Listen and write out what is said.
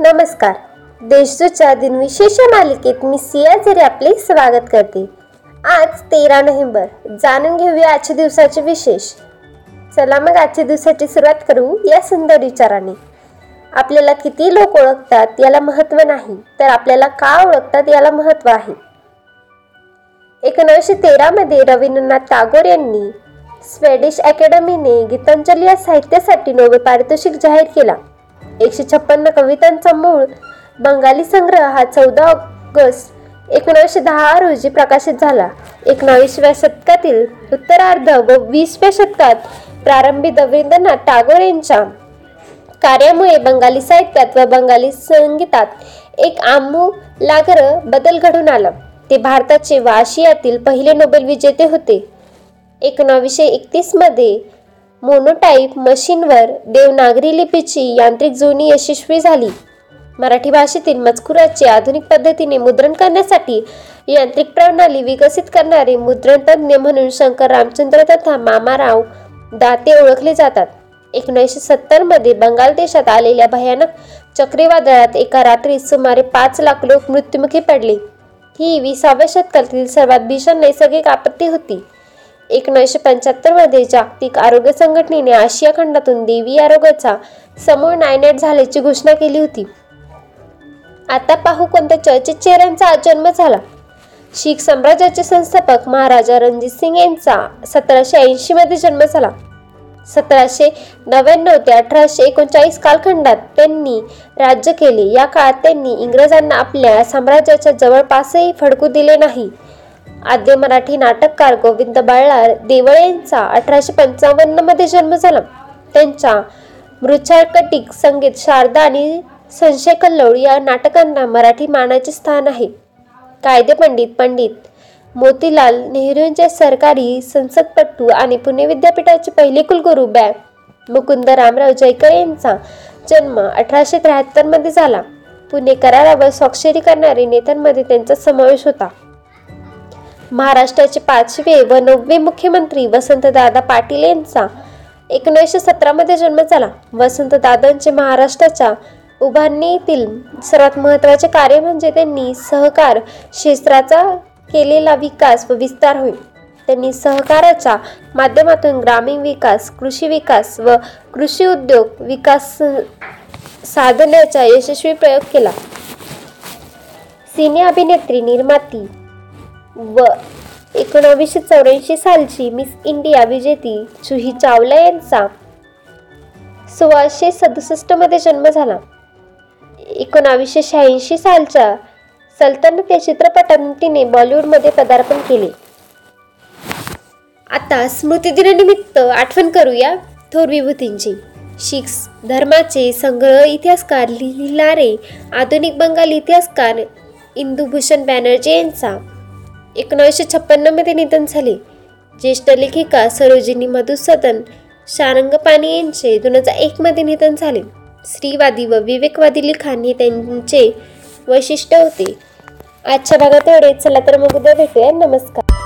नमस्कार. देशदूतच्या दिनविशेष मालिकेत मी सिया झरे आपले स्वागत करते. आज तेरा नोव्हेंबर. जाणून घेऊया आजच्या दिवसाचे विशेष. चला मग आजच्या दिवसाची सुरुवात करू या सुंदर विचाराने. आपल्याला किती लोक ओळखतात याला महत्त्व नाही तर आपल्याला का ओळखतात याला महत्त्व आहे? एकोणीसशे तेरामध्ये रवींद्रनाथ टागोर यांनी स्वेडिश अकॅडमीने गीतांजली या साहित्यासाठी नोबेल पारितोषिक जाहीर केला. एकशे छप्पन्न कवितांचा मूळ बंगाली संग्रह हा चौदा ऑगस्ट एकोणीसशे दहा रोजी प्रकाशित झाला. एकोणावीसव्या शतकातील उत्तरार्ध व वीसव्या शतकात प्रारंभी रवींद्रनाथ टागोर यांच्या कार्यामुळे बंगाली साहित्यात व बंगाली संगीतात एक आमूलाग्र बदल घडून आला. ते भारताचे व आशियातील पहिले नोबेल विजेते होते. एकोणावीसशे एकतीसमध्ये मोनोटाईप मशीनवर देवनागरी लिपीची यांत्रिक जुनी यशस्वी झाली. मराठी भाषेतील मजकुराचे आधुनिक पद्धतीने मुद्रण करण्यासाठी यांत्रिक प्रणाली विकसित करणारे मुद्रण तज्ज्ञ म्हणून शंकर रामचंद्र तथा मामाराव दाते ओळखले जातात. एकोणीसशे सत्तरमध्ये बंगाल देशात आलेल्या भयानक चक्रीवादळात एका रात्रीत सुमारे पाच लाख लोक मृत्युमुखी पडले. ही विसाव्या शतकातील सर्वात भीषण नैसर्गिक आपत्ती होती. एकोणीसशे पंच्याहत्तरमध्ये जागतिक आरोग्य संघटनेने आशिया खंडातून देवी आरोग्याचा समूळ नायनाट झाल्याची घोषणा केली होती. आता पाहू कोणत्या चर्चित चेहऱ्यांचा आज जन्म झाला. शीख साम्राज्याचे संस्थापक महाराजा रणजित सिंग यांचा सतराशे ऐंशीमध्ये जन्म झाला. सतराशे नव्याण्णव ते अठराशे एकोणचाळीस कालखंडात त्यांनी राज्य केले. या काळात त्यांनी इंग्रजांना आपल्या साम्राज्याच्या जवळपासही फडकू दिले नाही. आद्य मराठी नाटककार गोविंद बाळार देवळे यांचा अठराशे पंचावन्नमध्ये जन्म झाला. त्यांच्या मृच्छाकटिक संगीत शारदा आणि संशय कल्लोळ या नाटकांना मराठी मानाचे स्थान आहे. कायदे पंडित पंडित मोतीलाल नेहरूंचे सरकारी संसदपटू आणि पुणे विद्यापीठाचे पहिले कुलगुरू बॅ. मुकुंद रामराव जयकर यांचा जन्म अठराशे त्र्याहत्तरमध्ये झाला. पुणे करारावर स्वाक्षरी करणारे नेत्यांमध्ये त्यांचा समावेश होता. महाराष्ट्राचे पाचवे व नववे मुख्यमंत्री वसंतदादा पाटील यांचा एकोणीसशे सतरामध्ये जन्म झाला. वसंतदादांचे महाराष्ट्राच्या उभारणीतील सर्वात महत्त्वाचे कार्य म्हणजे त्यांनी सहकार क्षेत्राचा केलेला विकास व विस्तार होईल त्यांनी सहकाराच्या माध्यमातून ग्रामीण विकास कृषी विकास व कृषी उद्योग विकास साधण्याचा यशस्वी प्रयोग केला. सिने अभिनेत्री निर्माती व एकोणावीसशे चौऱ्याऐंशी सालची मिस इंडिया विजेती जुही चावला यांचा सोळाशे सदुसष्टमध्ये जन्म झाला. एकोणावीसशे शहाऐंशी सालच्या सल्तनत या चित्रपटातून तिने बॉलिवूडमध्ये पदार्पण केले. आता स्मृतिदिनानिमित्त आठवण करूया थोर विभूतींची शीख धर्माचे संग्रह इतिहासकार लिहिणारे आधुनिक बंगाली इतिहासकार इंदुभूषण बॅनर्जी यांचा एकोणीसशे छप्पन्नमध्ये निधन झाले. ज्येष्ठ लेखिका सरोजिनी मधुसदन शारंगपाणी यांचे दोन हजार एकमध्ये निधन झाले. स्त्रीवादी व विवेकवादी लिखाण हे त्यांचे वैशिष्ट्य होते. आजच्या भागात एवढे चला तर मग उद्या भेटूया. नमस्कार.